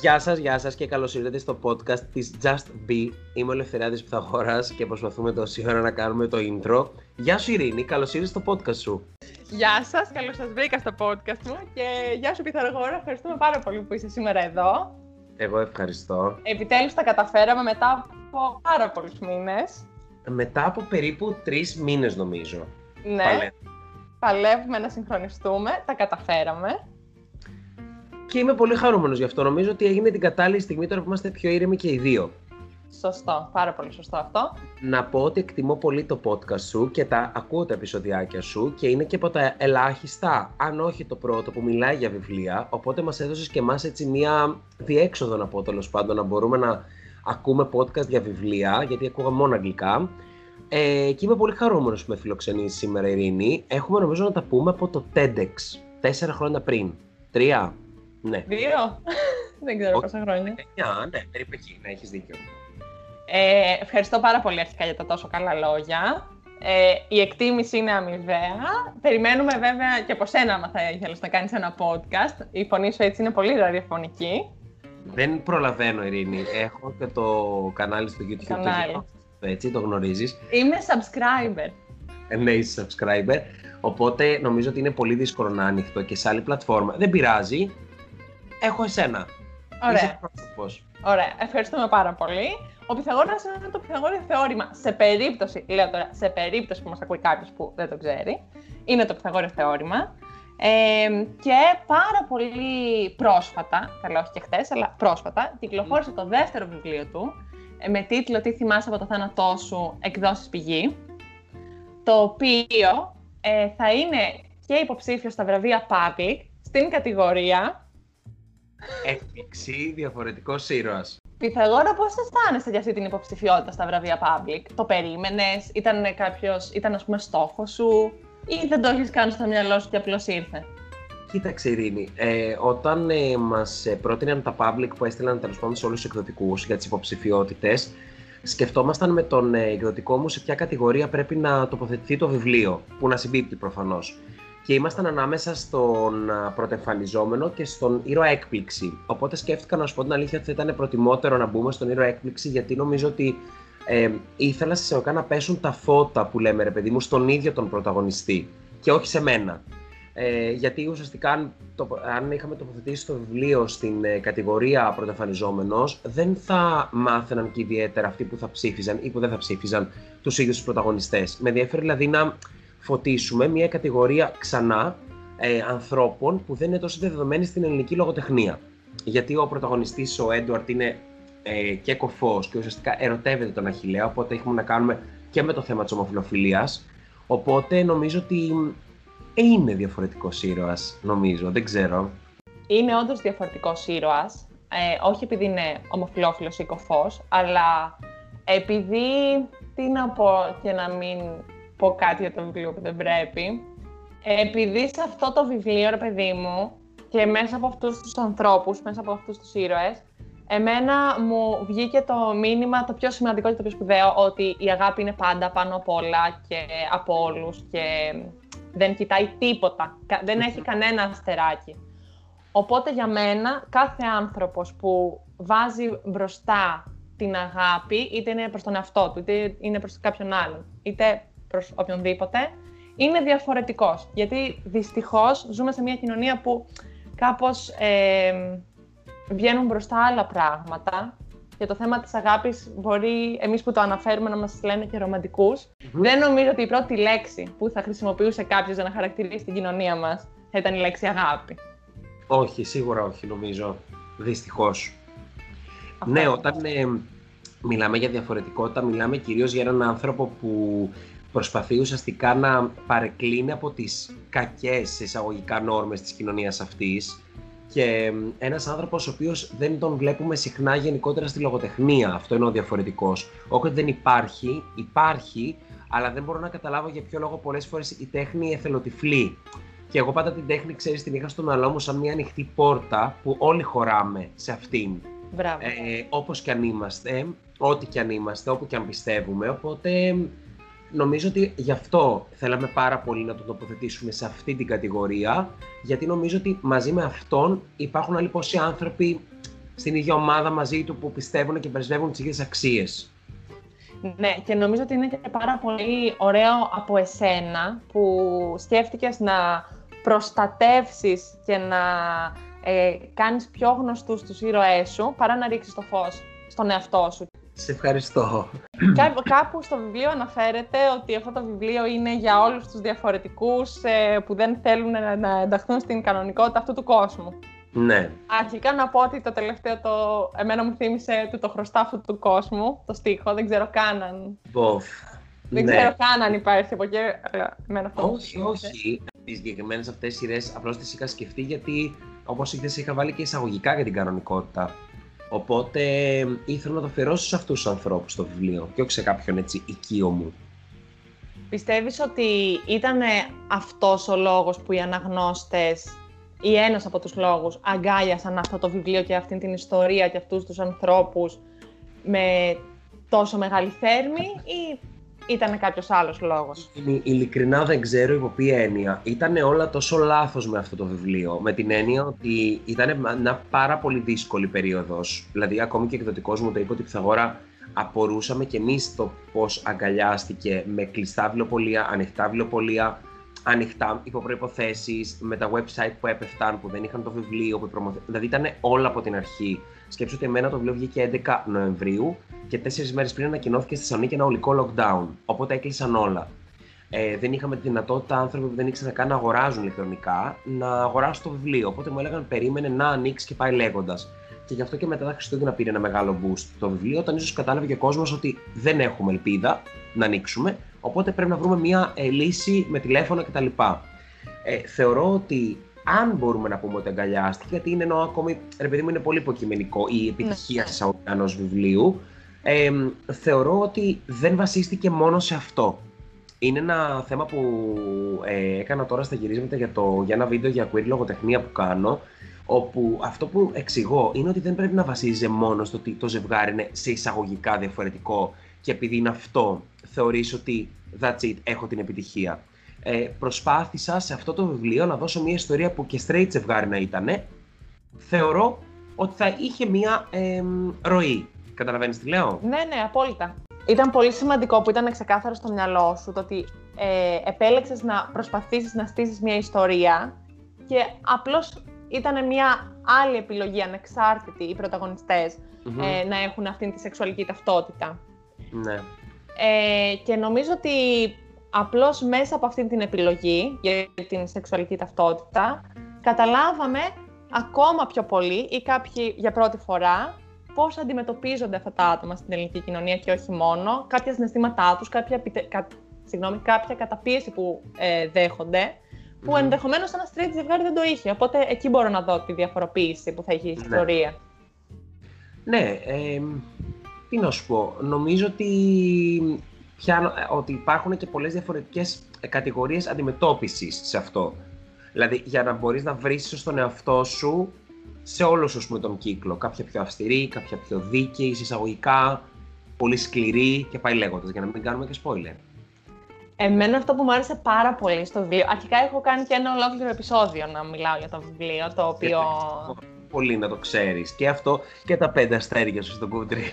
Γεια σας, γεια σας και καλώς ήρθατε στο podcast της Just Be. Είμαι ο Ελευθεράδης Πυθαγόρας και προσπαθούμε τόση ώρα να κάνουμε το intro. Γεια σου Ειρήνη, καλώς ήρθες στο podcast σου. Γεια σας, καλώς σας βρήκα στο podcast μου και γεια σου Πυθαγόρα, ευχαριστούμε πάρα πολύ που είσαι σήμερα εδώ. Εγώ ευχαριστώ. Επιτέλους τα καταφέραμε μετά από πάρα πολλούς μήνες. Μετά από περίπου τρεις μήνες νομίζω. Ναι, Παλεύουμε. παλεύουμε να συγχρονιστούμε, τα καταφέραμε. Και είμαι πολύ χαρούμενος γι' αυτό. Νομίζω ότι έγινε την κατάλληλη στιγμή τώρα που είμαστε πιο ήρεμοι και οι δύο. Σωστό, πάρα πολύ σωστό αυτό. Να πω ότι εκτιμώ πολύ το podcast σου και τα ακούω τα επεισοδιάκια σου και είναι και από τα ελάχιστα, αν όχι το πρώτο, που μιλάει για βιβλία. Οπότε μας έδωσες και εμάς έτσι μία διέξοδο να πω τέλος πάντων, να μπορούμε να ακούμε podcast για βιβλία, γιατί ακούγα μόνο αγγλικά. Ε, και είμαι πολύ χαρούμενος που με φιλοξενείς σήμερα Ειρήνη. Έχουμε νομίζω να τα πούμε από το TEDx, τέσσερα χρόνια πριν. Τρία, ναι. Δύο, δεν ξέρω Όχι. πόσα χρόνια. Εννιά, ναι, περίπου εκεί, ναι, έχεις δίκιο. Ε, ευχαριστώ πάρα πολύ αρχικά για τα τόσο καλά λόγια. Ε, η εκτίμηση είναι αμοιβαία. Περιμένουμε βέβαια και από σένα, άμα θα ήθελες να κάνεις ένα podcast. Η φωνή σου έτσι είναι πολύ ραδιοφωνική. Δεν προλαβαίνω, Ειρήνη. Έχω και το κανάλι στο YouTube. το Κανάλι. δικό σου, Έτσι, το γνωρίζεις. Είμαι subscriber. Ε, Ναι, είσαι subscriber. Οπότε νομίζω ότι είναι πολύ δύσκολο να ανοιχτώ και σε άλλη πλατφόρμα. Δεν πειράζει. Έχω εσένα. Ωραία. Είσαι πρόσωπος. Ωραία, ευχαριστούμε πάρα πολύ. Ο Πυθαγόρας είναι το Πυθαγόριο θεώρημα. Σε περίπτωση, λέω τώρα, σε περίπτωση που μας ακούει κάποιος που δεν το ξέρει, είναι το Πυθαγόριο θεώρημα. Ε, και πάρα πολύ πρόσφατα, καλά όχι και χθες, αλλά πρόσφατα, κυκλοφόρησε το δεύτερο βιβλίο του ε, με τίτλο «Τι θυμάσαι από το θάνατό σου, εκδόσεις πηγή», το οποίο ε, θα είναι και υποψήφιο στα βραβεία Public στην κατηγορία Έκπληξη, διαφορετικός ήρωας. Πυθαγόρα, πώς αισθάνεσαι για αυτή την υποψηφιότητα στα βραβεία Public; Το περίμενες, ήταν κάποιος, ήταν ας πούμε στόχος σου; Ή δεν το έχεις κάνει στο μυαλό σου και απλώς ήρθε; Κοίταξε, Ειρήνη, ε, όταν ε, μας ε, πρότειναν τα public που έστειλαν τέλος πάντων σε όλους τους εκδοτικούς για τις υποψηφιότητες, σκεφτόμασταν με τον ε, εκδοτικό μου σε ποια κατηγορία πρέπει να τοποθετηθεί το βιβλίο, που να συμπίπτει προφανώς. Και ήμασταν ανάμεσα στον α, πρωτεμφανιζόμενο και στον ήρωα έκπληξη. Οπότε σκέφτηκα να σου πω την αλήθεια ότι θα ήταν προτιμότερο να μπούμε στον ήρωα έκπληξη, γιατί νομίζω ότι ε, ήθελα σε εισαγωγικά να πέσουν τα φώτα που λέμε ρε παιδί μου στον ίδιο τον πρωταγωνιστή και όχι σε μένα. Ε, γιατί ουσιαστικά αν, το, αν είχαμε τοποθετήσει το βιβλίο στην ε, κατηγορία πρωτεμφανιζόμενος δεν θα μάθαιναν και ιδιαίτερα αυτοί που θα ψήφιζαν ή που δεν θα ψήφιζαν τους ίδιους τους πρωταγωνιστές. Με ενδιαφέρει δηλαδή να φωτίσουμε μια κατηγορία ξανά ε, ανθρώπων που δεν είναι τόσο δεδομένοι στην ελληνική λογοτεχνία. Γιατί ο πρωταγωνιστής ο Έντουαρτ είναι ε, και κοφός και ουσιαστικά ερωτεύεται τον Αχιλέα, οπότε έχουμε να κάνουμε και με το θέμα της ομοφιλοφιλίας. Οπότε νομίζω ότι ε, είναι διαφορετικός ήρωας, νομίζω, δεν ξέρω. Είναι όντως διαφορετικός ήρωας, ε, όχι επειδή είναι ομοφυλόφιλος ή κοφός, αλλά επειδή, τι να πω και να μην πω κάτι για το βιβλίο που δεν πρέπει, ε, επειδή σε αυτό το βιβλίο, ρε παιδί μου, και μέσα από αυτούς τους ανθρώπους, μέσα από αυτούς τους ήρωες, εμένα μου βγήκε το μήνυμα το πιο σημαντικό και το πιο σπουδαίο, ότι η αγάπη είναι πάντα πάνω απ' όλα και από όλους και δεν κοιτάει τίποτα, κα- δεν έχει κανένα αστεράκι. Οπότε για μένα κάθε άνθρωπος που βάζει μπροστά την αγάπη, είτε είναι προς τον εαυτό του, είτε είναι προς κάποιον άλλον, είτε προς οποιονδήποτε, είναι διαφορετικός. Γιατί δυστυχώς ζούμε σε μια κοινωνία που κάπως ε, βγαίνουν μπροστά άλλα πράγματα και το θέμα της αγάπης μπορεί εμείς που το αναφέρουμε να μας λένε και ρομαντικούς. Δεν νομίζω ότι η πρώτη λέξη που θα χρησιμοποιούσε κάποιος για να χαρακτηρίσει την κοινωνία μας θα ήταν η λέξη αγάπη. Όχι, σίγουρα όχι, νομίζω. Δυστυχώς. Αυτό. Ναι, όταν ε, μιλάμε για διαφορετικότητα, μιλάμε κυρίως για έναν άνθρωπο που προσπαθεί ουσιαστικά να παρεκκλίνει από τις κακές σε εισαγωγικά νόρμες της κοινωνίας αυτής και ε, ένας άνθρωπος ο οποίος δεν τον βλέπουμε συχνά γενικότερα στη λογοτεχνία. Αυτό είναι ο διαφορετικός. Όχι ότι δεν υπάρχει, υπάρχει, αλλά δεν μπορώ να καταλάβω για ποιο λόγο πολλές φορές η τέχνη εθελοτυφλεί. Και εγώ πάντα την τέχνη, ξέρεις, την είχα στο μυαλό μου σαν μια ανοιχτή πόρτα που όλοι χωράμε σε αυτήν. Μπράβο. Ε, όπως και αν είμαστε, ό,τι και αν είμαστε, όπου και αν πιστεύουμε. Οπότε νομίζω ότι γι' αυτό θέλαμε πάρα πολύ να τον τοποθετήσουμε σε αυτή την κατηγορία, γιατί νομίζω ότι μαζί με αυτόν υπάρχουν άλλοι πόσοι άνθρωποι στην ίδια ομάδα μαζί του που πιστεύουν και πρεσβεύουν τις ίδιες αξίες. Ναι, και νομίζω ότι είναι και πάρα πολύ ωραίο από εσένα που σκέφτηκες να προστατεύσεις και να ε, κάνεις πιο γνωστούς τους ήρωές σου παρά να ρίξεις το φως στον εαυτό σου. Σε ευχαριστώ. κάπου στο βιβλίο αναφέρεται ότι αυτό το βιβλίο είναι για όλους τους διαφορετικούς ε, που δεν θέλουν να, να ενταχθούν στην κανονικότητα αυτού του κόσμου. Ναι. Αρχικά να πω ότι το τελευταίο το... εμένα μου θύμισε του το χρωστά αυτού του κόσμου, το στίχο, δεν ξέρω καν αν... Μποφ. Δεν ναι. ξέρω καν αν υπάρχει από εκεί, εμένα αυτό Όχι, όχι. Τις συγκεκριμένες αυτές σειρές απλώς τις είχα σκεφτεί γιατί όπως είδες είχα βάλει και εισαγωγικά για την κανονικότητα. Οπότε ήθελα να το αφιερώσω σε αυτούς τους ανθρώπους το βιβλίο και όχι σε κάποιον έτσι οικείο μου. Πιστεύεις ότι ήταν αυτός ο λόγος που οι αναγνώστες ή ένας από τους λόγους αγκάλιασαν αυτό το βιβλίο και αυτή την ιστορία και αυτούς τους ανθρώπους με τόσο μεγάλη θέρμη ή ήταν κάποιος άλλος λόγος. Ειλικρινά δεν ξέρω υπό ποια έννοια. Ήταν όλα τόσο λάθος με αυτό το βιβλίο. Με την έννοια ότι ήταν μια πάρα πολύ δύσκολη περίοδος. Δηλαδή ακόμη και ο εκδοτικός μου το είπε ότι η Πιθαγόρα απορούσαμε κι εμείς το πώς αγκαλιάστηκε με κλειστά βιβλιοπολία, ανοιχτά βιβλιοπολία, ανοιχτά υπό προποθέσει, με τα website που έπεφταν, που δεν είχαν το βιβλίο, που προμοθε... δηλαδή ήταν όλα από την αρχή. Σκέψου ότι εμένα το βιβλίο βγήκε 11 Νοεμβρίου και τέσσερις μέρες πριν ανακοινώθηκε στη Θεσσαλονίκη ένα ολικό lockdown. Οπότε έκλεισαν όλα. Ε, δεν είχαμε τη δυνατότητα άνθρωποι που δεν ήξεραν καν να αγοράζουν ηλεκτρονικά να αγοράσουν το βιβλίο. Οπότε μου έλεγαν περίμενε να ανοίξεις και πάει λέγοντας. Και γι' αυτό και μετά τα Χριστούγεννα πήρε ένα μεγάλο boost το βιβλίο, όταν ίσως κατάλαβε και ο κόσμος ότι δεν έχουμε ελπίδα να ανοίξουμε Οπότε πρέπει να βρούμε μια ε, λύση με τηλέφωνο κτλ. Ε, θεωρώ ότι αν μπορούμε να πούμε ότι αγκαλιάστηκε, γιατί είναι ενώ ακόμη, ρε παιδί μου, είναι πολύ υποκειμενικό η επιτυχία ναι. ενό βιβλίου, ε, θεωρώ ότι δεν βασίστηκε μόνο σε αυτό. Είναι ένα θέμα που ε, έκανα τώρα στα γυρίσματα για, το, για ένα βίντεο για queer λογοτεχνία που κάνω, όπου αυτό που εξηγώ είναι ότι δεν πρέπει να βασίζεται μόνο στο ότι το ζευγάρι είναι σε εισαγωγικά διαφορετικό και επειδή είναι αυτό θεωρείς ότι that's it, έχω την επιτυχία. Ε, προσπάθησα σε αυτό το βιβλίο να δώσω μια ιστορία που και straight ζευγάρι να ήταν. Θεωρώ ότι θα είχε μια ε, ροή. Καταλαβαίνεις τι λέω; Ναι, ναι, απόλυτα. Ήταν πολύ σημαντικό που ήταν ξεκάθαρο στο μυαλό σου το ότι ε, επέλεξες να προσπαθήσεις να στήσεις μια ιστορία και απλώς ήταν μια άλλη επιλογή ανεξάρτητη οι πρωταγωνιστες ε, να έχουν αυτή τη σεξουαλική ταυτότητα. Ναι. Ε, και νομίζω ότι απλώς μέσα από αυτή την επιλογή για την σεξουαλική ταυτότητα καταλάβαμε ακόμα πιο πολύ ή κάποιοι για πρώτη φορά πώς αντιμετωπίζονται αυτά τα άτομα στην ελληνική κοινωνία και όχι μόνο, κάποια συναισθήματά τους, κάποια, κα, συγγνώμη, κάποια καταπίεση που ε, δέχονται, που mm. ενδεχομένως ένα τρίτη ζευγάρι δεν το είχε. Οπότε εκεί μπορώ να δω τη διαφοροποίηση που θα έχει η ναι. ιστορία. Ναι, ε, τι να σου πω, νομίζω ότι, πια, ότι υπάρχουν και πολλές διαφορετικές κατηγορίες αντιμετώπισης σε αυτό. Δηλαδή, για να μπορείς να βρεις στον εαυτό σου σε όλο σου τον κύκλο. Κάποια πιο αυστηρή, κάποια πιο δίκαιη, εισαγωγικά, πολύ σκληρή και πάει λέγοντας για να μην κάνουμε και spoiler. Εμένα αυτό που μου άρεσε πάρα πολύ στο βιβλίο. Αρχικά έχω κάνει και ένα ολόκληρο επεισόδιο να μιλάω για το βιβλίο, το οποίο πολύ να το ξέρεις. Και αυτό και τα πέντε αστέρια σου στο κούτρι.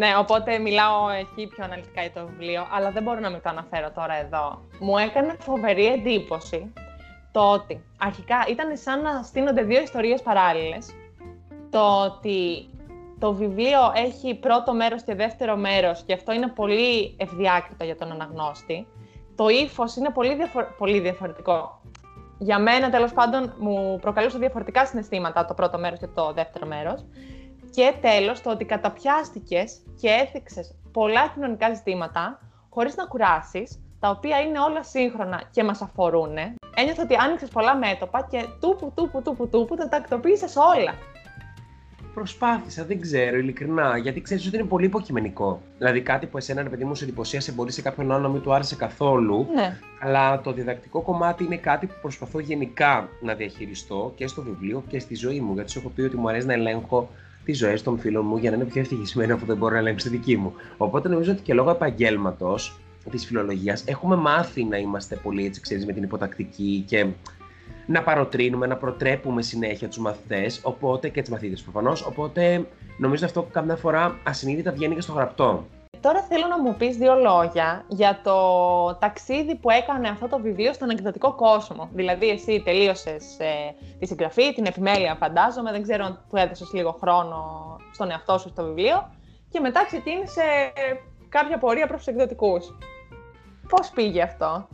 ναι, οπότε μιλάω εκεί πιο αναλυτικά για το βιβλίο, αλλά δεν μπορώ να μην το αναφέρω τώρα εδώ. Μου έκανε φοβερή εντύπωση το ότι αρχικά ήταν σαν να στείνονται δύο ιστορίες παράλληλες. Το ότι το βιβλίο έχει πρώτο μέρος και δεύτερο μέρος και αυτό είναι πολύ ευδιάκριτο για τον αναγνώστη. Το ύφος είναι πολύ, πολύ διαφορετικό για μένα τέλος πάντων μου προκαλούσε διαφορετικά συναισθήματα το πρώτο μέρος και το δεύτερο μέρος. Και τέλος το ότι καταπιάστηκες και έθιξες πολλά κοινωνικά ζητήματα χωρίς να κουράσεις, τα οποία είναι όλα σύγχρονα και μας αφορούν. Ένιωθα ότι άνοιξες πολλά μέτωπα και τούπου, τούπου, τούπου, τούπου, τα τακτοποίησες όλα. Προσπάθησα, δεν ξέρω, ειλικρινά, γιατί ξέρεις ότι είναι πολύ υποκειμενικό. Δηλαδή, κάτι που εσένα, ρε παιδί μου, σε εντυπωσίασε, μπορεί σε κάποιον άλλο να μην του άρεσε καθόλου. Ναι. Αλλά το διδακτικό κομμάτι είναι κάτι που προσπαθώ γενικά να διαχειριστώ και στο βιβλίο και στη ζωή μου. Γιατί σου έχω πει ότι μου αρέσει να ελέγχω τις ζωές των φίλων μου για να είναι πιο ευτυχισμένοι αφού δεν μπορώ να ελέγξω τη δική μου. Οπότε νομίζω ότι και λόγω επαγγέλματος της φιλολογίας έχουμε μάθει να είμαστε πολύ έτσι, ξέρεις, με την υποτακτική και να παροτρύνουμε, να προτρέπουμε συνέχεια τους μαθητές, οπότε και τις μαθήτες προφανώς, οπότε νομίζω αυτό καμιά φορά ασυνείδητα βγαίνει και στο γραπτό. Τώρα θέλω να μου πεις δύο λόγια για το ταξίδι που έκανε αυτό το βιβλίο στον εκδοτικό κόσμο. Δηλαδή, εσύ τελείωσες ε, τη συγγραφή, την επιμέλεια φαντάζομαι, δεν ξέρω αν του έδωσες λίγο χρόνο στον εαυτό σου στο βιβλίο και μετά ξεκίνησε κάποια πορεία προς τους εκδοτικούς. Πώς πήγε αυτό;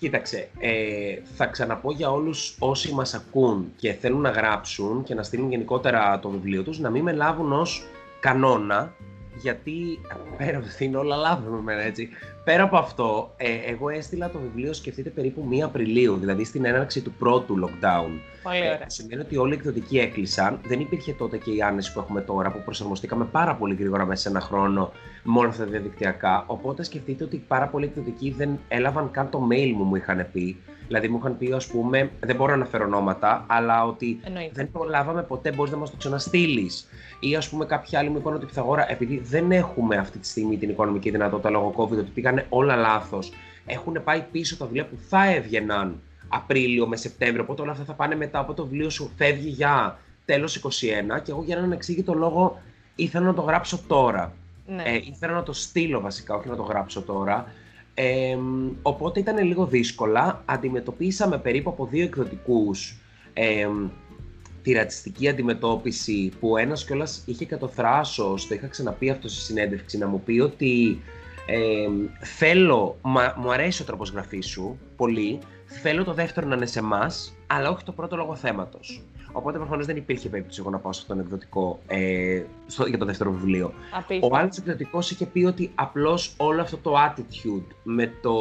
Κοίταξε, ε, θα ξαναπώ για όλους όσοι μας ακούν και θέλουν να γράψουν και να στείλουν γενικότερα το βιβλίο τους, να μην με λάβουν ως κανόνα γιατί πέρα από είναι όλα λάθος με μένα, έτσι. Πέρα από αυτό, ε, εγώ έστειλα το βιβλίο, σκεφτείτε περίπου 1 Απριλίου, δηλαδή στην έναρξη του πρώτου lockdown. Πολύ ωραία. Ε, σημαίνει ότι όλοι οι εκδοτικοί έκλεισαν. Δεν υπήρχε τότε και η άνεση που έχουμε τώρα, που προσαρμοστήκαμε πάρα πολύ γρήγορα μέσα σε ένα χρόνο με όλα αυτά τα διαδικτυακά. Οπότε σκεφτείτε ότι πάρα πολλοί εκδοτικοί δεν έλαβαν καν το mail μου, μου είχαν πει. Δηλαδή μου είχαν πει, ας πούμε, δεν μπορώ να αναφέρω ονόματα, αλλά ότι δεν το λάβαμε ποτέ, μπορείς να μας το ξαναστείλεις. Ή ας πούμε, κάποιοι άλλοι μου είπαν ότι Πιθαγόρα, επειδή δεν έχουμε αυτή τη στιγμή την οικονομική δυνατότητα λόγω COVID, ότι πήγανε όλα λάθος, έχουν πάει πίσω τα βιβλία που θα έβγαιναν Απρίλιο με Σεπτέμβριο. Οπότε όλα αυτά θα πάνε μετά από το βιβλίος σου φεύγει για τέλος 21. Και εγώ για έναν εξήγητο λόγο ήθελα να το γράψω τώρα. Ναι. Ε, ήθελα να το στείλω βασικά, όχι να το γράψω τώρα. Ε, οπότε ήταν λίγο δύσκολα. Αντιμετωπίσαμε περίπου από δύο εκδοτικούς ε, τη ρατσιστική αντιμετώπιση που ένας κιόλας είχε και το θράσος, το είχα ξαναπεί αυτό στη συνέντευξη, να μου πει ότι ε, θέλω, μου αρέσει ο τρόπος γραφής σου πολύ, θέλω το δεύτερο να είναι σε εμάς, αλλά όχι το πρώτο λόγο θέματος. Οπότε προφανώς δεν υπήρχε περίπτωση εγώ να πάω σε αυτόν τον εκδοτικό ε, στο, για το δεύτερο βιβλίο. Απίστευτο. Ο άλλος εκδοτικός είχε πει ότι απλώς όλο αυτό το attitude με το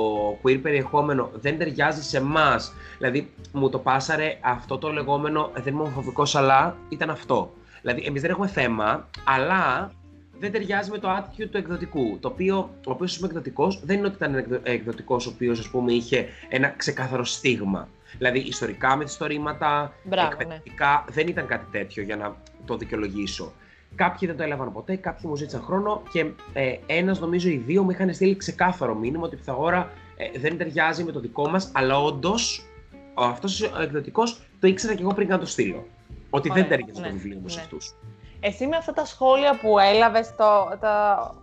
queer περιεχόμενο δεν ταιριάζει σε εμάς. Δηλαδή μου το πάσαρε αυτό το λεγόμενο δεν είμαι ομοφοβικός, αλλά ήταν αυτό. Δηλαδή, εμείς δεν έχουμε θέμα, αλλά δεν ταιριάζει με το attitude του εκδοτικού. Το οποίο, ο οποίος είμαι εκδοτικός, δεν είναι ότι ήταν εκδοτικός ο οποίος, ας πούμε, είχε ένα ξεκάθαρο στίγμα. Δηλαδή, ιστορικά με ιστορήματα, Μπράβο, ναι. εκπαιδευτικά, δεν ήταν κάτι τέτοιο για να το δικαιολογήσω. Κάποιοι δεν το έλαβαν ποτέ, κάποιοι μου ζήτησαν χρόνο και ε, ένας, νομίζω, οι δύο μου είχαν στείλει ξεκάθαρο μήνυμα ότι η Πιθαγόρα ε, δεν ταιριάζει με το δικό μας, αλλά όντως αυτός ο εκδοτικός το ήξερα και εγώ πριν να το στείλω. Ότι δεν ταιριάζει ναι, το βιβλίο μου ναι. σε αυτούς. Εσύ με αυτά τα σχόλια που έλαβες, τα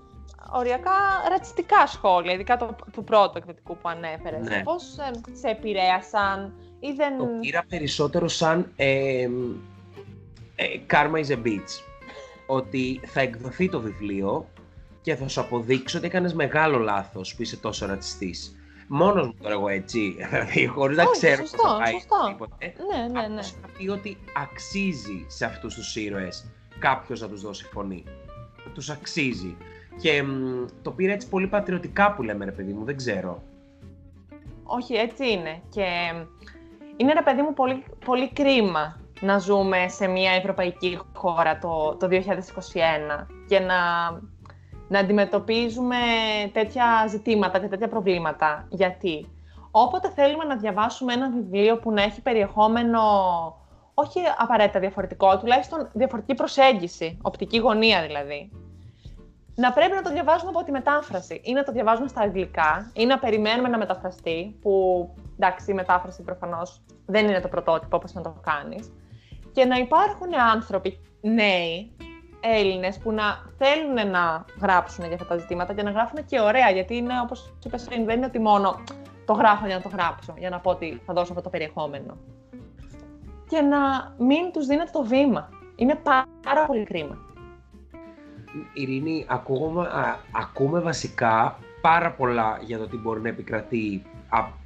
οριακά ρατσιστικά σχόλια, ειδικά το, του πρώτου εκδοτικού που ανέφερες. Ναι. Πώς ε, σε επηρέασαν ή δεν. Το πήρα περισσότερο σαν ε, Karma is a bitch. ότι θα εκδοθεί το βιβλίο και θα σου αποδείξω ότι έκανες μεγάλο λάθος που είσαι τόσο ρατσιστής. Μόνος μου το εγώ έτσι, δηλαδή χωρίς να ξέρω πώς θα πάει τίποτε. Ναι, ναι, ναι. Θα πει ότι αξίζει σε αυτούς τους ήρωες κάποιος να τους δώσει φωνή. Τους αξίζει. Και το πήρα έτσι πολύ πατριωτικά που λέμε, ρε παιδί μου, δεν ξέρω. Όχι, έτσι είναι. Και είναι, ρε παιδί μου, πολύ, πολύ κρίμα να ζούμε σε μια ευρωπαϊκή χώρα το, το 2021 και να, να αντιμετωπίζουμε τέτοια ζητήματα και τέτοια προβλήματα. Γιατί; Όποτε θέλουμε να διαβάσουμε ένα βιβλίο που να έχει περιεχόμενο όχι απαραίτητα διαφορετικό, τουλάχιστον διαφορετική προσέγγιση, οπτική γωνία δηλαδή, να πρέπει να το διαβάζουμε από τη μετάφραση ή να το διαβάζουμε στα αγγλικά ή να περιμένουμε να μεταφραστεί, που εντάξει η μετάφραση προφανώς δεν είναι το πρωτότυπο όπως να το κάνεις, και να υπάρχουν άνθρωποι νέοι, Έλληνες, που να θέλουν να γράψουν για αυτά τα ζητήματα και να γράφουν και ωραία, γιατί είναι όπως είπες πριν, δεν είναι ότι μόνο το γράφω για να το γράψω, για να πω ότι θα δώσω αυτό το περιεχόμενο. Και να μην τους δίνετε το βήμα. Είναι πάρα πολύ κρίμα. Ειρήνη, ακούμε, ακούμε βασικά πάρα πολλά για το τι μπορεί να επικρατεί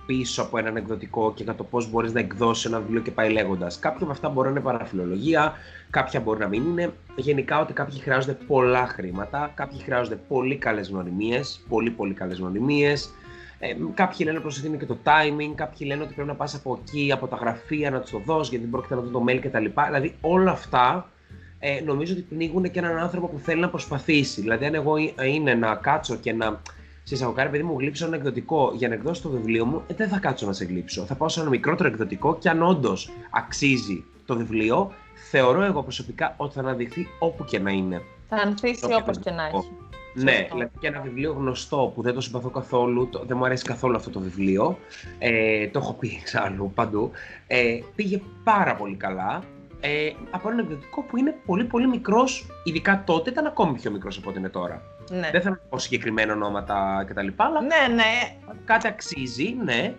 πίσω από έναν εκδοτικό και για το πώς μπορείς να εκδώσεις ένα βιβλίο και πάει λέγοντας. Κάποια από αυτά μπορεί να είναι παραφιλολογία, κάποια μπορεί να μην είναι. Γενικά ότι κάποιοι χρειάζονται πολλά χρήματα, κάποιοι χρειάζονται πολύ καλές γνωριμίες, πολύ πολύ καλές γνωριμίες. Ε, κάποιοι λένε πω είναι και το timing, κάποιοι λένε ότι πρέπει να πας από εκεί, από τα γραφεία να τους το δώσεις γιατί δεν πρόκειται να δουν το mail κτλ. Δηλαδή όλα αυτά ε, νομίζω ότι πνίγουν και έναν άνθρωπο που θέλει να προσπαθήσει. Δηλαδή, αν εγώ είναι να κάτσω και να σε εισαγωγικά, επειδή μου γλύψω ένα εκδοτικό για να εκδώσω το βιβλίο μου, ε, δεν θα κάτσω να σε γλύψω. Θα πάω σε ένα μικρότερο εκδοτικό και αν όντως αξίζει το βιβλίο, θεωρώ εγώ προσωπικά ότι θα αναδειχθεί όπου και να είναι. Θα ανθίσει όπως και να έχει. Ναι, δηλαδή και ένα βιβλίο γνωστό που δεν το συμπαθώ καθόλου, το, δεν μου αρέσει καθόλου αυτό το βιβλίο, ε, το έχω πει εξάλλου παντού, ε, πήγε πάρα πολύ καλά ε, από ένα εκδοτικό που είναι πολύ πολύ μικρός, ειδικά τότε ήταν ακόμη πιο μικρός από ό,τι είναι τώρα. Ναι. Δεν θέλω να πω συγκεκριμένα ονόματα κτλ. Αλλά ναι, ναι. κάτι αξίζει, ναι.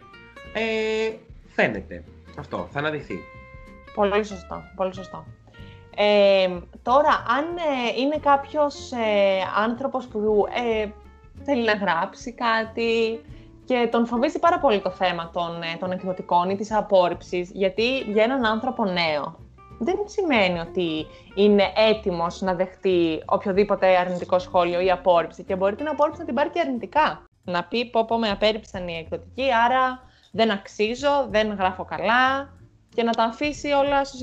Ε, φαίνεται. Αυτό, θα αναδειχθεί. Πολύ σωστό, πολύ σωστό. Ε, τώρα, αν ε, είναι κάποιος ε, άνθρωπος που ε, θέλει να γράψει κάτι και τον φοβίζει πάρα πολύ το θέμα των, ε, των εκδοτικών ή της απόρριψης, γιατί για έναν άνθρωπο νέο δεν σημαίνει ότι είναι έτοιμος να δεχτεί οποιοδήποτε αρνητικό σχόλιο ή απόρριψη και μπορεί την απόρριψη να την πάρει και αρνητικά. Να πει πω πω με απέρριψαν οι εκδοτικοί, άρα δεν αξίζω, δεν γράφω καλά και να τα αφήσει όλα στο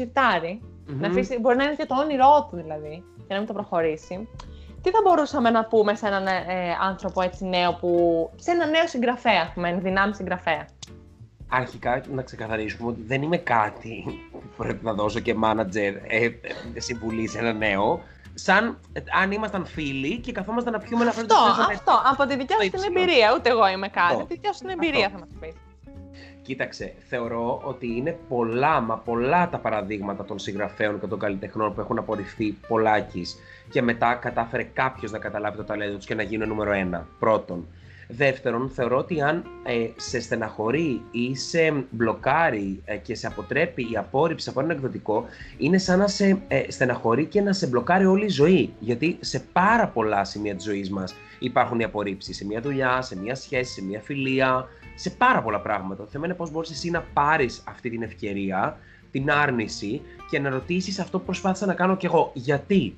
σιρτάρι. Να αφήσει, μπορεί να είναι και το όνειρό του δηλαδή και να μην το προχωρήσει. Τι θα μπορούσαμε να πούμε σε έναν ε, άνθρωπο έτσι νέο που. σε έναν νέο συγγραφέα, πούμε, δυνάμει συγγραφέα; Αρχικά να ξεκαθαρίσουμε ότι δεν είμαι κάτι που πρέπει να δώσω και μάνατζερ ε, συμβουλή σε ένα νέο. Σαν ε, αν ήμασταν φίλοι και καθόμασταν να πιούμε ένα Αυτό, αυτό. Από τη δικιά σου την εμπειρία. Ούτε εγώ είμαι κάτι. Τη δικιά σου την εμπειρία θα μας πεις. Κοίταξε, θεωρώ ότι είναι πολλά, μα πολλά τα παραδείγματα των συγγραφέων και των καλλιτεχνών που έχουν απορριφθεί πολλάκις και μετά κατάφερε κάποιος να καταλάβει το ταλέντο τους και να γίνει νούμερο ένα. Πρώτον. Δεύτερον, θεωρώ ότι αν ε, σε στεναχωρεί ή σε μπλοκάρει ε, και σε αποτρέπει η απόρριψη από ένα εκδοτικό, είναι σαν να σε ε, στεναχωρεί και να σε μπλοκάρει όλη η ζωή. Γιατί σε πάρα πολλά σημεία της ζωής μας υπάρχουν οι απορρίψεις. Σε μια δουλειά, σε μια σχέση, σε μια φιλία, σε πάρα πολλά πράγματα. Το θέμα είναι πώς μπορείς εσύ να πάρεις αυτή την ευκαιρία, την άρνηση και να ρωτήσεις αυτό που προσπάθησα να κάνω κι εγώ. Γιατί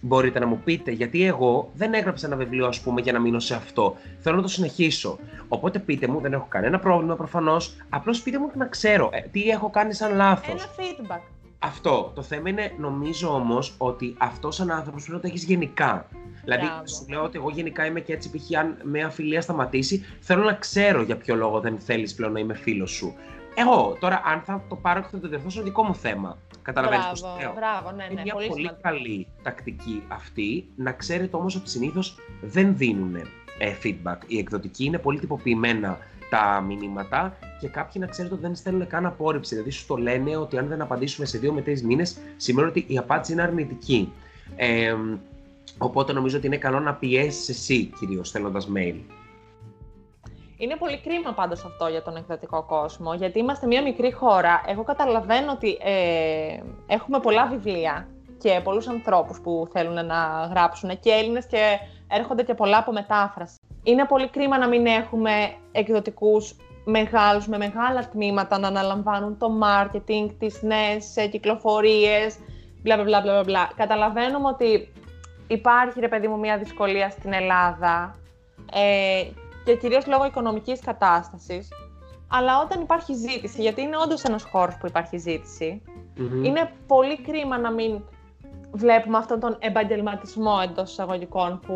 μπορείτε να μου πείτε, γιατί εγώ δεν έγραψα ένα βιβλίο, ας πούμε, για να μείνω σε αυτό. Θέλω να το συνεχίσω. Οπότε πείτε μου, δεν έχω κανένα πρόβλημα προφανώς. Απλώς πείτε μου να ξέρω ε, τι έχω κάνει σαν λάθος. Ένα feedback. Αυτό. Το θέμα είναι, νομίζω όμως, ότι αυτός σαν άνθρωπος πρέπει να το έχεις γενικά. Δηλαδή, Μπράβο. σου λέω ότι εγώ γενικά είμαι και έτσι, π.χ. αν μια φιλία σταματήσει, θέλω να ξέρω για ποιο λόγο δεν θέλεις πλέον να είμαι φίλος σου. Εγώ τώρα, αν θα το πάρω και θα το διορθώσω, δικό μου θέμα. Καταλαβαίνεις πώς λέω. Μπράβο, ναι, ναι, Είναι μια πολύ, πολύ καλή τακτική αυτή. Να ξέρετε όμως ότι συνήθως δεν δίνουν ε, feedback. Οι εκδοτικοί είναι πολύ τυποποιημένα τα μηνύματα και κάποιοι να ξέρετε ότι δεν στέλνουν καν απόρριψη. Δηλαδή σου το λένε ότι αν δεν απαντήσουμε σε δύο με τρεις μήνες, σημαίνει ότι η απάντηση είναι αρνητική. Ε, οπότε νομίζω ότι είναι καλό να πιέσεις εσύ κυρίως στέλνοντας mail. Είναι πολύ κρίμα πάντως αυτό για τον εκδοτικό κόσμο, γιατί είμαστε μια μικρή χώρα. Εγώ καταλαβαίνω ότι ε, έχουμε πολλά βιβλία και πολλούς ανθρώπους που θέλουν να γράψουν και Έλληνες και έρχονται και πολλά από μετάφραση. Είναι πολύ κρίμα να μην έχουμε εκδοτικούς μεγάλους, με μεγάλα τμήματα να αναλαμβάνουν το marketing, τις νέες ε, κυκλοφορίες, μπλα μπλα μπλα μπλα. Καταλαβαίνουμε ότι υπάρχει, ρε παιδί μου, μια δυσκολία στην Ελλάδα ε, και κυρίως λόγω οικονομικής κατάστασης. Αλλά όταν υπάρχει ζήτηση, γιατί είναι όντως ένας χώρος που υπάρχει είναι πολύ κρίμα να μην βλέπουμε αυτόν τον επαγγελματισμό εντός εισαγωγικών που,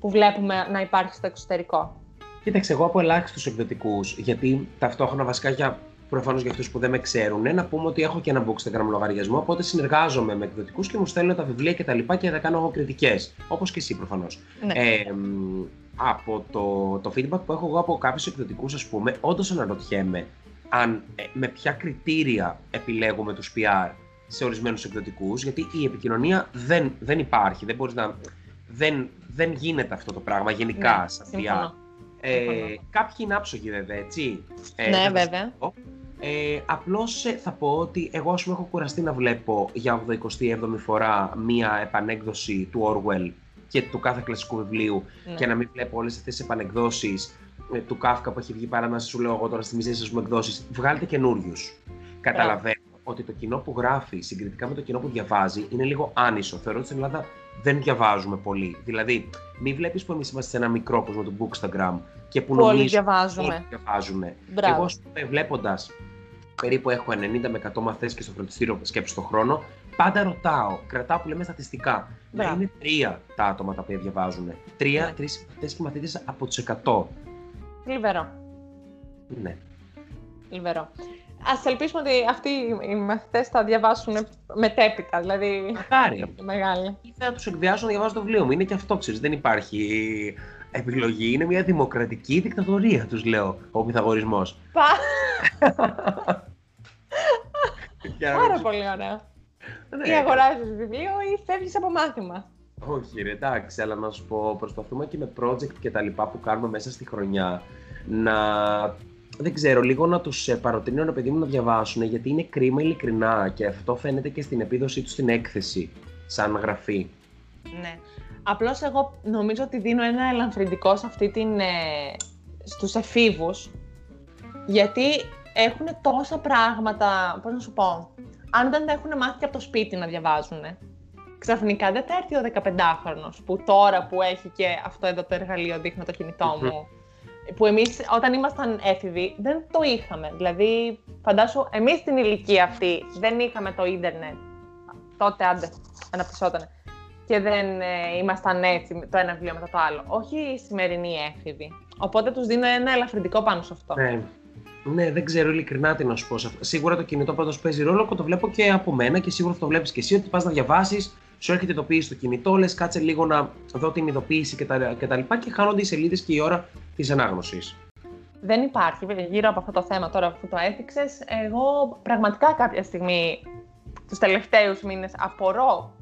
που βλέπουμε να υπάρχει στο εξωτερικό. Κοίταξε, εγώ από ελάχιστους εκδοτικούς, γιατί ταυτόχρονα βασικά για προφανώς για αυτούς που δεν με ξέρουν, να πούμε ότι έχω και ένα Bookstagram λογαριασμό. Οπότε συνεργάζομαι με εκδοτικούς και μου στέλνουν τα βιβλία και τα λοιπά και θα κάνω εγώ κριτικές. Όπως και εσύ προφανώς. Ναι. Ε, από το, το feedback που έχω εγώ από κάποιους εκδοτικούς, ας πούμε, όντως αναρωτιέμαι αν ε, με ποια κριτήρια επιλέγουμε τους PR σε ορισμένους εκδοτικούς, γιατί η επικοινωνία δεν, δεν υπάρχει. Δεν μπορείς να. Δεν, δεν γίνεται αυτό το πράγμα γενικά ναι, σαν PR. Ε, κάποιοι είναι άψογοι βέβαια, έτσι. Ε, ναι, βέβαια. Ε, Απλώς ε, θα πω ότι εγώ ας πούμε, έχω κουραστεί να βλέπω για 87η φορά μία επανέκδοση του Orwell και του κάθε κλασικού βιβλίου Ναι. και να μην βλέπω όλες αυτές τις επανεκδόσεις ε, του Κάφκα που έχει βγει παρά να σου λέω εγώ τώρα στι μισέ σας μου εκδόσεις. Βγάλετε καινούριους. Καταλαβαίνω ότι το κοινό που γράφει συγκριτικά με το κοινό που διαβάζει είναι λίγο άνισο. Θεωρώ ότι στην Ελλάδα δεν διαβάζουμε πολύ. Δηλαδή, μην βλέπεις που εμείς είμαστε σε ένα μικρό κόσμο του Bookstagram και που Που όλοι νομίζουμε διαβάζουμε. όλοι διαβάζουν. Μπράβο. Εγώ, ας πούμε, βλέποντας περίπου έχω 90 με 100 μαθές και στο φροντιστήριο σκέψη το χρόνο, πάντα ρωτάω, κρατάω που λέμε στατιστικά. Να Μπράβο. είναι τρία τα άτομα τα οποία διαβάζουν. Τρία, Ναι. τρεις μαθητές και μαθήτες από τους 100. Θλιβερό. Ναι. Θλιβερό. Ας ελπίσουμε ότι αυτοί οι μαθητές θα διαβάσουν μετέπειτα, δηλαδή... Μακάρι. Μεγάλη. Ή θα τους εκβιάσουν να διαβάζουν το βιβλίο μου. Είναι και αυτό, ξέρεις, δεν υπάρχει επιλογή. Είναι μια δημοκρατική δικτατορία, τους λέω, ο Πυθαγορισμός. Πα... Για να Πάρα μην- πολύ ωραία. Ναι. Ή αγοράζεις βιβλίο ή φεύγεις από μάθημα. Όχι, ρε, εντάξει, αλλά να σου πω, προσπαθούμε και με project και τα λοιπά που κάνουμε μέσα στη χρονιά να. Δεν ξέρω, λίγο να τους παροτρύνω ένα παιδί μου να διαβάσουν, γιατί είναι κρίμα ειλικρινά και αυτό φαίνεται και στην επίδοσή τους στην έκθεση, σαν γραφή. Ναι. Απλώς εγώ νομίζω ότι δίνω ένα ελαφρυντικό σε αυτή την... Ε, στους εφήβους, γιατί έχουν τόσα πράγματα, πώς να σου πω, αν δεν τα έχουν μάθει και από το σπίτι να διαβάζουν, ξαφνικά δεν θα έρθει ο 15χρονος που τώρα που έχει και αυτό εδώ το εργαλείο δείχνω το κινητό μου, που εμείς όταν ήμασταν έφηβοι δεν το είχαμε. Δηλαδή, φαντάσου, εμείς στην ηλικία αυτή δεν είχαμε το ίντερνετ. Τότε άντε, αναπτυσσότανε. Και δεν ε, ήμασταν έτσι το ένα βιβλίο μετά το άλλο. Όχι οι σημερινοί έφηβοι. Οπότε τους δίνω ένα ελαφρυντικό πάνω σε αυτό. Ναι. Ναι, δεν ξέρω ειλικρινά τι να σου πω. σε αυτό. Σίγουρα το κινητό πάντω παίζει ρόλο και το βλέπω και από μένα και σίγουρα θα το βλέπεις και εσύ ότι πας να διαβάσεις, σου έρχεται ειδοποίηση στο κινητό, λες κάτσε λίγο να δω την ειδοποίηση και τα, και τα λοιπά και χάνονται οι σελίδες και η ώρα της ανάγνωσης. Δεν υπάρχει γύρω από αυτό το θέμα τώρα που το έθιξες. Εγώ πραγματικά κάποια στιγμή τους τελευταίους μήνες απορώ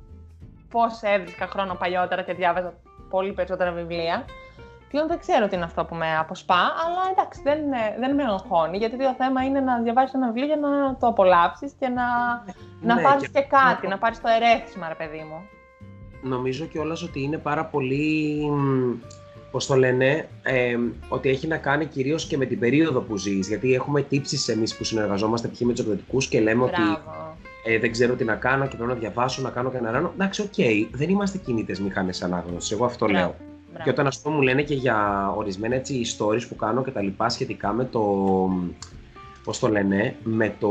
πώς έβρισκα χρόνο παλιότερα και διάβαζα πολύ περισσότερα βιβλία. Πλέον δεν ξέρω τι είναι αυτό που με αποσπά, αλλά εντάξει, δεν, δεν με αγχώνει, γιατί το θέμα είναι να διαβάσεις ένα βιβλίο για να το απολαύσεις και να, να Ναι, πάρεις και- και κάτι, να πάρεις το ερέθισμα, ρε παιδί μου. Νομίζω κιόλας ότι είναι πάρα πολύ, πώς το λένε, ε, ότι έχει να κάνει κυρίως και με την περίοδο που ζεις. Γιατί έχουμε τύψεις εμείς που συνεργαζόμαστε π.χ. με τους εκδοτικούς και λέμε ότι Μπράβο. ε, δεν ξέρω τι να κάνω και πρέπει να διαβάσω, να κάνω και να ράνω. Εντάξει, οκ, δεν είμαστε κινητές μηχανές ανάγνωσης, εγώ αυτό Μπράβο. λέω. Μπράβο. Και όταν ας πούμε μου λένε και για ορισμένα έτσι stories που κάνω και τα λοιπά σχετικά με το, πώς το λένε, με, το,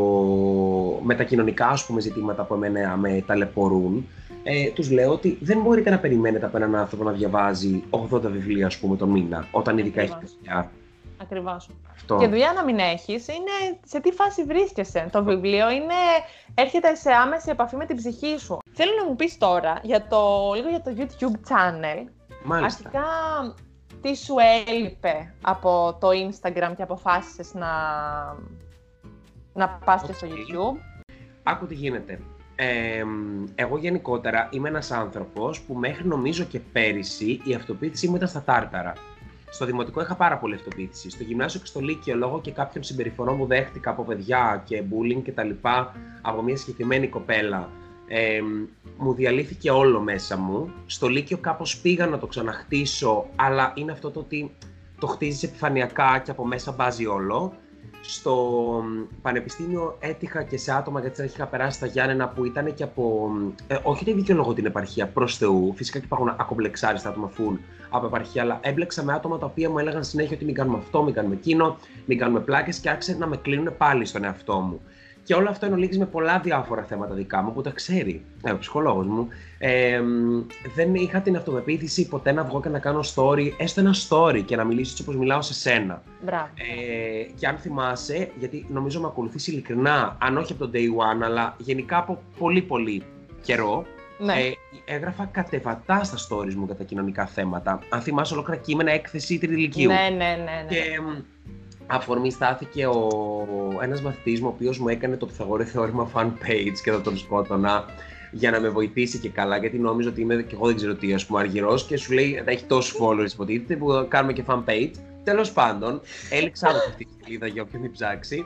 με τα κοινωνικά ας πούμε ζητήματα που εμένα με ταλαιπωρούν, ε, τους λέω ότι δεν μπορείτε να περιμένετε από έναν άνθρωπο να διαβάζει 80 βιβλία ας πούμε τον μήνα, όταν ειδικά έχει Ακριβώς. δουλειά. Ακριβώς. Αυτό. Και δουλειά να μην έχεις, είναι σε τι φάση βρίσκεσαι. Το βιβλίο είναι, έρχεται σε άμεση επαφή με την ψυχή σου. Θέλω να μου πεις τώρα για το, λίγο για το YouTube channel. Μάλιστα. Αρχικά, τι σου έλειπε από το Instagram και αποφάσισες να, να πας και στο OK. YouTube; Άκου τι γίνεται. Ε, εγώ γενικότερα είμαι ένας άνθρωπος που μέχρι νομίζω και πέρυσι η αυτοπεποίθησή μου ήταν στα τάρταρα. Στο δημοτικό είχα πάρα πολύ αυτοπεποίθηση. Στο γυμνάσιο και στο λύκειο, λόγω και κάποιων συμπεριφορών που δέχτηκα από παιδιά και bullying και τα λοιπά από μια συγκεκριμένη κοπέλα, ε, μου διαλύθηκε όλο μέσα μου. Στο λύκειο κάπως πήγα να το ξαναχτίσω, αλλά είναι αυτό το ότι το χτίζεις επιφανειακά και από μέσα μπάζει όλο. Στο μ, πανεπιστήμιο έτυχα και σε άτομα, γιατί στην αρχή είχα περάσει στα Γιάννενα που ήταν και από. Ε, όχι ότι δικαιολογώ την επαρχία προς Θεού, φυσικά και υπάρχουν ακομπλεξάριστα άτομα φουλ από επαρχία, αλλά έμπλεξα με άτομα τα οποία μου έλεγαν συνέχεια ότι μην κάνουμε αυτό, μην κάνουμε εκείνο, μην κάνουμε πλάκες και άρχισε να με κλείνουν πάλι στον εαυτό μου. Και όλο αυτό εν ολίγης με πολλά διάφορα θέματα δικά μου που τα ξέρει ε, ο ψυχολόγος μου. Ε, μ, δεν είχα την αυτοπεποίθηση ποτέ να βγω και να κάνω story, έστω ένα story και να μιλήσω έτσι όπως μιλάω σε σένα. Μπράβο. Ε, και αν θυμάσαι, γιατί νομίζω με ακολουθείς ειλικρινά, αν όχι από τον day one, αλλά γενικά από πολύ πολύ καιρό, ναι. ε, έγραφα κατεβατά στα stories μου για τα κοινωνικά θέματα. Αν θυμάσαι ολόκληρα κείμενα έκθεση τρίτη ηλικίου. ναι, ναι, ναι, ναι. Και μ, αφορμή στάθηκε ο, ένας μαθητής μου, ο οποίος μου έκανε το Pythagorean θεώρημα fan page και θα τον σκότωνα για να με βοηθήσει και καλά, γιατί νόμιζα ότι είμαι και εγώ δεν ξέρω τι, ας πούμε, αργυρός και σου λέει, θα έχει τόσους followers υποτίθεται που κάνουμε και fan page. Τέλος πάντων, έλεξα από αυτή τη σελίδα για όποιον την ψάξει.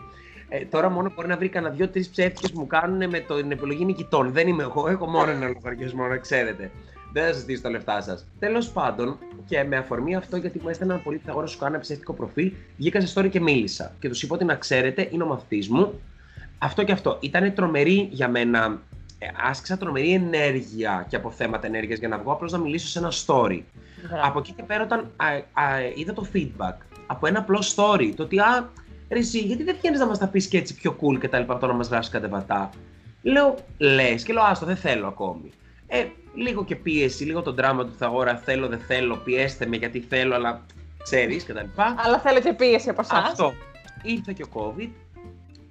Ε, τώρα μόνο μπορεί να βρει κανένα δύο-τρει ψεύτικες που μου κάνουν με την επιλογή νικητών. Δεν είμαι εγώ, έχω μόνο ένα λογαριασμό, να ξέρετε. Δεν θα σα δίνω τα λεφτά σας. Τέλος πάντων, και με αφορμή αυτό, γιατί μου έστειλαν πολύ πιθαγόρα σου κάνω ένα ψεύτικο προφίλ, βγήκα σε story και μίλησα. Και τους είπα ότι να ξέρετε, είναι ο μαθητής μου. Αυτό και αυτό. Ήταν τρομερή για μένα. Ε, άσκησα τρομερή ενέργεια και από θέματα ενέργειας για να βγω απλώς να μιλήσω σε ένα story. Μπράβο. Από εκεί και πέρα, όταν α, α, είδα το feedback από ένα απλό story, το ότι α, ρε εσύ, γιατί δεν βγαίνεις να μας τα πεις και έτσι πιο cool και τα λοιπά, από το να μας γράψεις κατεβατά. Λέω, λες, και λέω, άστο, δεν θέλω ακόμη. Ε, λίγο και πίεση, λίγο το δράμα του Θαγόρα, θέλω, δεν θέλω, πιέστε με γιατί θέλω, αλλά ξέρεις και τα λοιπά. Αλλά θέλω και πίεση από εσάς. Αυτό. Ήρθε και ο COVID.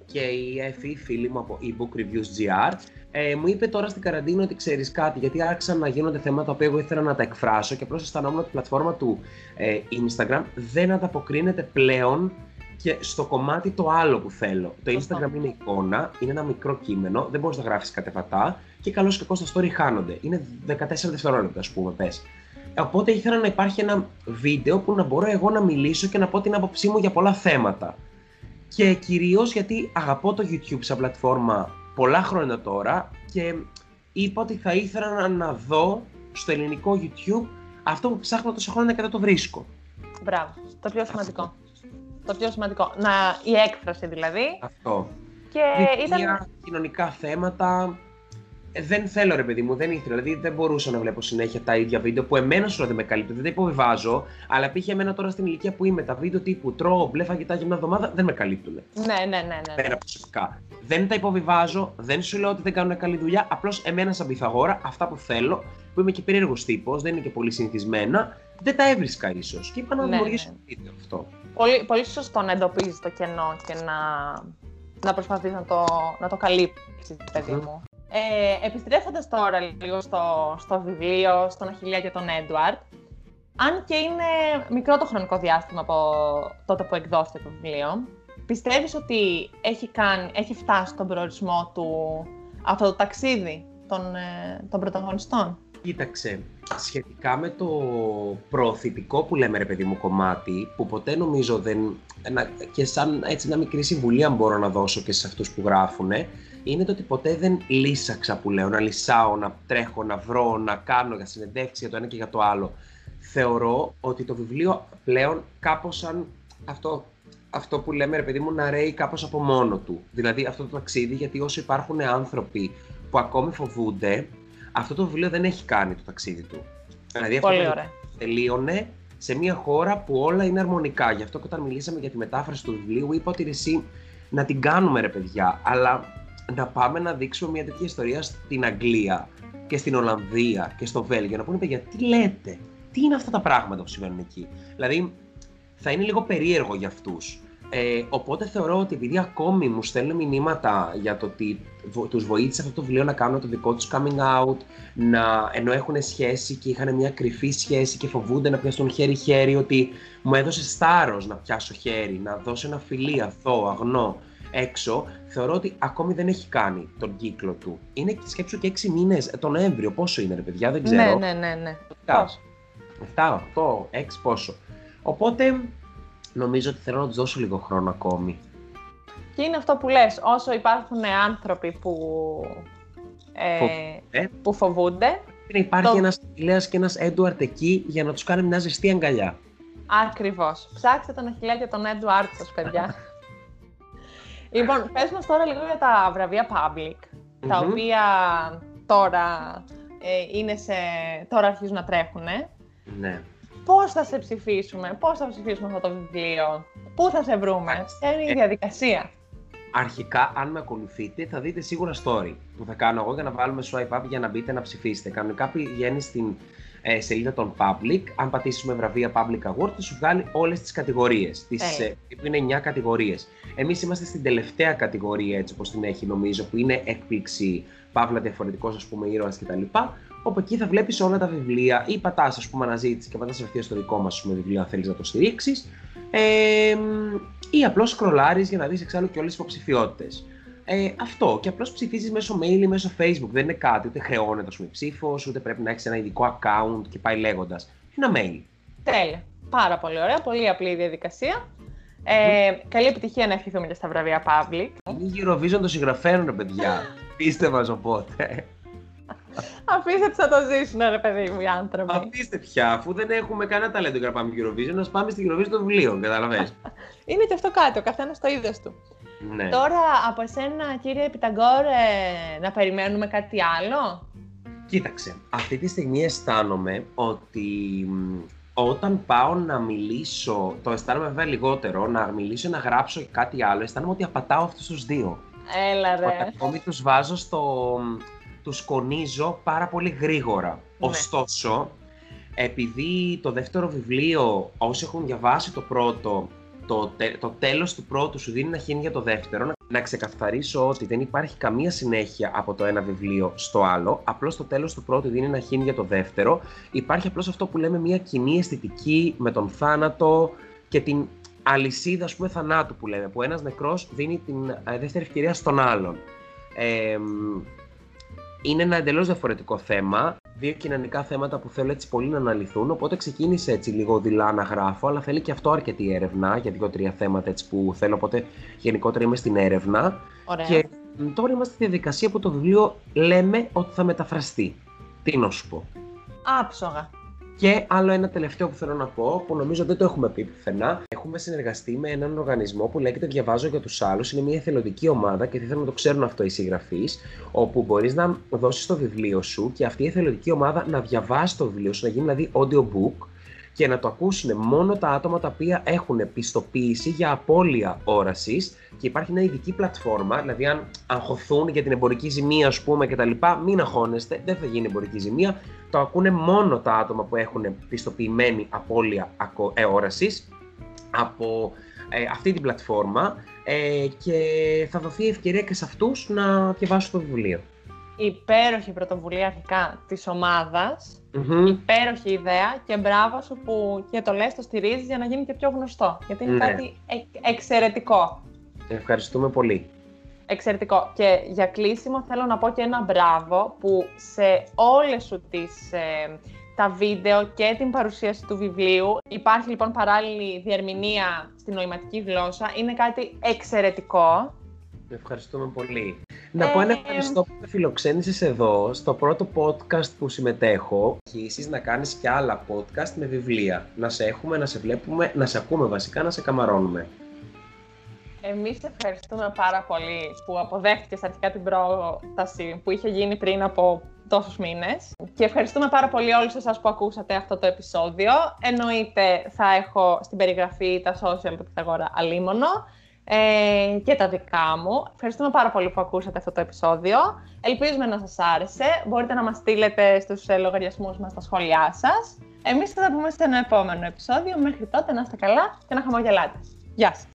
και η Εφη, φίλη μου από eBook Reviews GR, ε, μου είπε τώρα στην καραντίνα ότι ξέρεις κάτι, γιατί άρχισαν να γίνονται θέματα που εγώ ήθελα να τα εκφράσω και απλώς αισθανόμουν ότι η πλατφόρμα του ε, Instagram δεν ανταποκρίνεται πλέον και στο κομμάτι το άλλο που θέλω. Το Instagram είναι εικόνα, είναι ένα μικρό κείμενο, δεν μπορείς να γράφεις κατεβατά και καλώς και στα story χάνονται. Είναι 14 δευτερόλεπτα, ας πούμε, πες. Οπότε ήθελα να υπάρχει ένα βίντεο που να μπορώ εγώ να μιλήσω και να πω την άποψή μου για πολλά θέματα. Και κυρίως γιατί αγαπώ το YouTube σαν πλατφόρμα πολλά χρόνια τώρα και είπα ότι θα ήθελα να δω στο ελληνικό YouTube αυτό που ψάχνω τόσο χρόνια και δεν το βρίσκω. Μπράβο. Το πιο σημαντικό. Το πιο σημαντικό. Να, η έκφραση δηλαδή. Αυτό. Και ήταν... κοινωνικά θέματα, ε, δεν θέλω ρε παιδί μου, δεν ήθελα. Δηλαδή δεν μπορούσα να βλέπω συνέχεια τα ίδια βίντεο που εμένα σου δεν με καλύπτει, δεν τα υποβιβάζω. Αλλά πήγε εμένα τώρα στην ηλικία που είμαι, τα βίντεο τύπου τρώω μπλε φαγητά για μια εβδομάδα δεν με καλύπτουν. Ναι, ναι, ναι. ναι, ναι. προσωπικά. Δεν τα υποβιβάζω, δεν σου λέω ότι δεν κάνουν καλή δουλειά. Απλώς εμένα σαν πυθαγόρα, αυτά που θέλω, που είμαι και περίεργος τύπος, δεν είναι και πολύ συνηθισμένα, δεν τα έβρισκα ίσως. Και είπα να ναι, δημιουργήσω ναι. βίντεο αυτό. Πολύ, πολύ σωστό να εντοπίζεις το κενό και να, να προσπαθείς να το, να το καλύψεις, παιδί μου. Ε, επιστρέφοντας τώρα λίγο στο, στο βιβλίο, στον Αχιλιά και τον Έντουαρτ, αν και είναι μικρό το χρονικό διάστημα από τότε που εκδόθηκε το βιβλίο, πιστεύεις ότι έχει, κάνει, έχει φτάσει στον προορισμό του αυτό το ταξίδι των, ε, των πρωταγωνιστών; Κοίταξε, σχετικά με το προωθητικό που λέμε ρε παιδί μου κομμάτι, που ποτέ νομίζω δεν... και σαν έτσι μια μικρή συμβουλή μπορώ να δώσω και σε αυτούς που γράφουνε, είναι το ότι ποτέ δεν λύσαξα που λέω, να λυσάω, να τρέχω, να βρω, να κάνω για συνεντεύξει για το ένα και για το άλλο. Θεωρώ ότι το βιβλίο πλέον κάπως σαν αυτό, αυτό που λέμε ρε παιδί μου να ρέει κάπως από μόνο του. Δηλαδή αυτό το ταξίδι γιατί όσο υπάρχουν άνθρωποι που ακόμη φοβούνται, αυτό το βιβλίο δεν έχει κάνει το ταξίδι του. Δηλαδή αυτό Πολύ ωραία. τελείωνε σε μια χώρα που όλα είναι αρμονικά. Γι' αυτό και όταν μιλήσαμε για τη μετάφραση του βιβλίου είπα ότι εσύ να την κάνουμε ρε παιδιά, αλλά να πάμε να δείξουμε μια τέτοια ιστορία στην Αγγλία και στην Ολλανδία και στο Βέλγιο. Να πούνε παιδιά, τι λέτε, τι είναι αυτά τα πράγματα που συμβαίνουν εκεί; Δηλαδή, θα είναι λίγο περίεργο για αυτούς. Ε, οπότε θεωρώ ότι επειδή ακόμη μου στέλνουν μηνύματα για το ότι τους βοήθησε αυτό το βιβλίο να κάνουν το δικό τους coming out, να, ενώ έχουν σχέση και είχαν μια κρυφή σχέση και φοβούνται να πιάσουν χέρι-χέρι, ότι μου έδωσε στάρος να πιάσω χέρι, να δώσω ένα φιλί αθώο, αγνό έξω, θεωρώ ότι ακόμη δεν έχει κάνει τον κύκλο του. Είναι σκέψου και έξι μήνες, ε, τον Νοέμβριο. Πόσο είναι, ρε παιδιά, δεν ξέρω. Ναι, ναι, ναι. ναι. 7, 7, 8, 6 πόσο. Οπότε νομίζω ότι θέλω να τους δώσω λίγο χρόνο ακόμη. Και είναι αυτό που λες, όσο υπάρχουν άνθρωποι που, ε, που φοβούνται. Πρέπει να υπάρχει το... ένας Αχιλέας και ένας Έντουαρτ εκεί για να τους κάνει μια ζεστή αγκαλιά. Ακριβώς. Ψάξτε τον Αχιλέα και τον Έντουαρτ σας, παιδιά. Λοιπόν, πες μας τώρα λίγο για τα βραβεία Public, τα οποία τώρα ε, είναι σε... τώρα αρχίζουν να τρέχουν. Ναι. Πώς θα σε ψηφίσουμε, πώς θα ψηφίσουμε αυτό το βιβλίο, πού θα σε βρούμε, ποια είναι η ε, διαδικασία. Αρχικά, αν με ακολουθείτε, θα δείτε σίγουρα story που θα κάνω εγώ για να βάλουμε swipe up για να μπείτε να ψηφίσετε. Κανονικά πηγαίνει στην ε, σελίδα των Public. Αν πατήσουμε βραβεία Public Award, θα σου βγάλει όλες τις κατηγορίες. Τις, ε, που είναι 9 κατηγορίες. Εμείς είμαστε στην τελευταία κατηγορία, έτσι όπως την έχει νομίζω, που είναι έκπληξη, παύλα διαφορετικός, ας πούμε, ήρωας κτλ. Όπου εκεί θα βλέπεις όλα τα βιβλία ή πατάς, ας πούμε, αναζήτηση και πατάς ευθεία στο δικό μας βιβλίο, αν θέλεις να το στηρίξεις. Ε, ή απλώς σκρολάρεις για να δεις εξάλλου και όλες τις υποψηφιότητες. Ε, αυτό. Και απλώς ψηφίζεις μέσω mail ή μέσω Facebook. Δεν είναι κάτι, ούτε χρεώνεται ας πούμε ψήφος, ούτε πρέπει να έχεις ένα ειδικό account και πάει λέγοντας. Ένα mail. Τέλεια. Πάρα πολύ ωραία. Πολύ απλή διαδικασία. Ε, καλή επιτυχία να ευχηθούμε και στα βραβεία Public. Είναι Eurovision το συγγραφέων, ρε παιδιά. Πείστε μας οπότε. Αφήστε τι να το ζήσουν, ρε παιδί μου, οι άνθρωποι. Αφήστε πια, αφού δεν έχουμε κανένα ταλέντο για να πάμε Eurovision, να πάμε στην Eurovision των βιβλίων, καταλαβαίνετε. Είναι και αυτό κάτι, ο καθένας το είδος του. Ναι. Τώρα από εσένα κύριε Επιταγκόρ ε, να περιμένουμε κάτι άλλο; Κοίταξε, αυτή τη στιγμή αισθάνομαι ότι όταν πάω να μιλήσω, το αισθάνομαι βέβαια λιγότερο, να μιλήσω, να γράψω κάτι άλλο, αισθάνομαι ότι απατάω αυτούς τους δύο. Έλα ρε. Όταν ακόμη τους βάζω στο... τους σκονίζω πάρα πολύ γρήγορα. Ναι. Ωστόσο, επειδή το δεύτερο βιβλίο, όσοι έχουν διαβάσει το πρώτο, το, το τέλος του πρώτου σου δίνει ένα χίνι για το δεύτερο. Να ξεκαθαρίσω ότι δεν υπάρχει καμία συνέχεια από το ένα βιβλίο στο άλλο. Απλώς το τέλος του πρώτου δίνει ένα χίνι για το δεύτερο. Υπάρχει απλώς αυτό που λέμε μια κοινή αισθητική με τον θάνατο και την αλυσίδα ας πούμε, θανάτου που λέμε. Που ένας νεκρός δίνει την ε, δεύτερη ευκαιρία στον άλλον. Ε, είναι ένα εντελώς διαφορετικό θέμα. Δύο κοινωνικά θέματα που θέλω έτσι πολύ να αναλυθούν. Οπότε ξεκίνησε έτσι λίγο δειλά να γράφω, αλλά θέλει και αυτό αρκετή έρευνα για δύο-τρία θέματα έτσι που θέλω. Οπότε γενικότερα είμαι στην έρευνα. Ωραία. Και τώρα είμαστε στη διαδικασία που το βιβλίο λέμε ότι θα μεταφραστεί. Τι να σου πω. Άψογα. Και άλλο ένα τελευταίο που θέλω να πω, που νομίζω δεν το έχουμε πει πουθενά. Έχουμε συνεργαστεί με έναν οργανισμό που λέγεται Διαβάζω για τους άλλους. Είναι μια εθελοντική ομάδα και θέλω να το ξέρουν αυτό οι συγγραφείς, όπου μπορείς να δώσεις το βιβλίο σου και αυτή η εθελοντική ομάδα να διαβάσει το βιβλίο σου, να γίνει δηλαδή audiobook και να το ακούσουν μόνο τα άτομα τα οποία έχουν πιστοποίηση για απώλεια όρασης και υπάρχει μια ειδική πλατφόρμα, δηλαδή αν αγχωθούν για την εμπορική ζημία, ας πούμε, κτλ., μην αγχώνεστε, δεν θα γίνει εμπορική ζημία. Το ακούνε μόνο τα άτομα που έχουν πιστοποιημένη απώλεια ε, όραση από ε, αυτή την πλατφόρμα ε, και θα δοθεί ευκαιρία και σε αυτούς να διαβάσουν το βιβλίο υπέροχη πρωτοβουλία αρχικά της ομαδας υπέροχη ιδέα και μπράβο σου που και το λες, το στηρίζεις για να γίνει και πιο γνωστό. Γιατί είναι ναι. κάτι εξαιρετικό. Ευχαριστούμε πολύ. Εξαιρετικό. Και για κλείσιμο θέλω να πω και ένα μπράβο που σε όλες σου τις, ε, τα βίντεο και την παρουσίαση του βιβλίου υπάρχει λοιπόν παράλληλη διερμηνία στην νοηματική γλώσσα. Είναι κάτι εξαιρετικό. Ευχαριστούμε πολύ. Να πω ένα ευχαριστώ που με φιλοξένησες εδώ στο πρώτο podcast που συμμετέχω. Αρχίσεις να κάνεις και άλλα podcast με βιβλία. Να σε έχουμε, να σε βλέπουμε, να σε ακούμε βασικά, να σε καμαρώνουμε. Εμείς ευχαριστούμε πάρα πολύ που αποδέχτηκες αρχικά την πρόταση που είχε γίνει πριν από τόσους μήνες. Και ευχαριστούμε πάρα πολύ όλους εσάς που ακούσατε αυτό το επεισόδιο. Εννοείται θα έχω στην περιγραφή τα social του Pythagora Αλίμονο ε, και τα δικά μου. Ευχαριστούμε πάρα πολύ που ακούσατε αυτό το επεισόδιο. Ελπίζουμε να σας άρεσε. Μπορείτε να μας στείλετε στους ε, λογαριασμούς μας τα σχόλιά σας. Εμείς θα τα πούμε σε ένα επόμενο επεισόδιο. Μέχρι τότε να είστε καλά και να χαμογελάτε. Γεια σας!